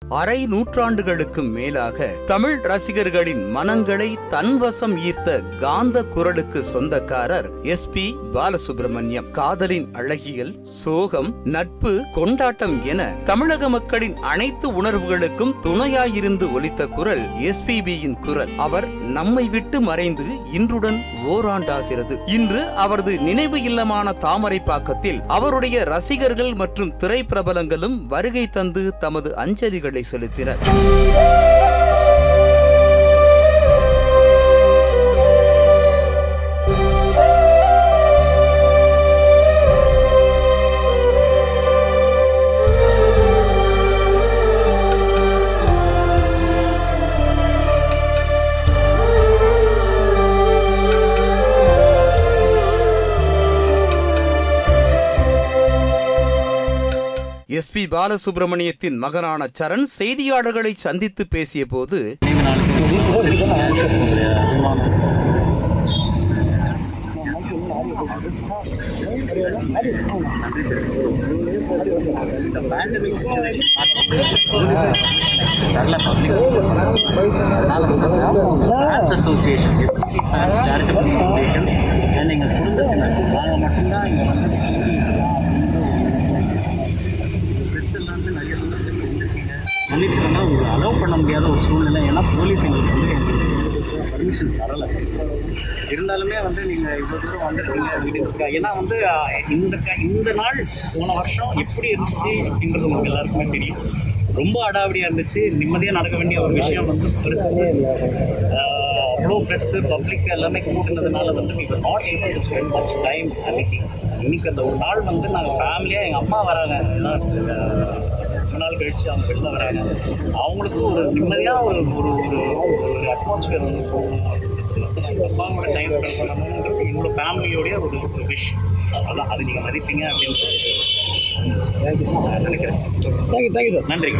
அரை நூற்றாண்டுகளுக்கும் மேலாக தமிழ் ரசிகர்களின் மனங்களை தன்வசம் ஈர்த்த காந்த குரலுக்கு சொந்தக்காரர் எஸ் பி பாலசுப்ரமணியம். காதலின் அழகியல் சோகம் நட்பு கொண்டாட்டம் என தமிழக மக்களின் அனைத்து உணர்வுகளுக்கும் துணையாயிருந்து ஒலித்த குரல் எஸ்பிபியின் குரல். அவர் நம்மை விட்டு மறைந்து இன்றுடன் ஓராண்டாகிறது. இன்று அவரது நினைவு இல்லமான தாமரைப்பாக்கத்தில் அவருடைய ரசிகர்கள் மற்றும் திரைப்பிரபலங்களும் வருகை தந்து தமது அஞ்சலிகள் செலுத்தினர். எஸ் பி பாலசுப்ரமணியத்தின் மகனான சரண் செய்தியாளர்களை சந்தித்து பேசிய போது நல்ல பப்ளிக் அசோசியேஷன் சேரிட்டபிள் ஃபவுண்டேஷன் எங்கள் குடும்பத்தினர். நாங்கள் மட்டும்தான் இங்கே வந்து மன்னிச்சிருந்தா உங்களை அலோவ் பண்ண முடியாத ஒரு சூழ்நிலை. ஏன்னா போலீஸ் எங்களுக்கு வந்து எங்களுக்கு பர்மிஷன் தரலை. இருந்தாலுமே வந்து நீங்கள் இவ்வளோ தூரம் வந்துருக்கீங்க வீட்டுக்கு ஏன்னா வந்து இந்த இந்த நாள் போன வருஷம் எப்படி இருந்துச்சு அப்படின்றது உங்களுக்கு எல்லாருக்குமே தெரியும். ரொம்ப அடாவடியாக இருந்துச்சு. நிம்மதியாக நடக்க வேண்டிய ஒரு விஷயம் வந்து பெருசு. அவ்வளோ ப்ரெஸ்ஸு பப்ளிக் எல்லாமே கூட்டினதுனால வந்து we were not able to spend much time அன்னைக்கு. இன்னைக்கு அந்த ஒரு நாள் வந்து நாங்கள் ஃபேமிலியாக எங்கள் அம்மா வராங்க. ரொம்ப நாள் கழிச்சு அவங்க வெளில வராங்க. அவங்களுக்கு ஒரு நிம்மதியாக ஒரு ஒரு ஒரு அட்மாஸ்பியர் வந்து போகணும் அவங்க அப்பாவோட டைம் ஸ்பெண்ட் பண்ணணுன்றது எங்களோட ஃபேமிலியோடைய ஒரு ஒரு விஷ் அதான் அது நீங்கள் மதிப்பீங்க அப்படின்னு நான் நினைக்கிறேன். தேங்க்யூ தேங்க்யூ சார் நன்றி.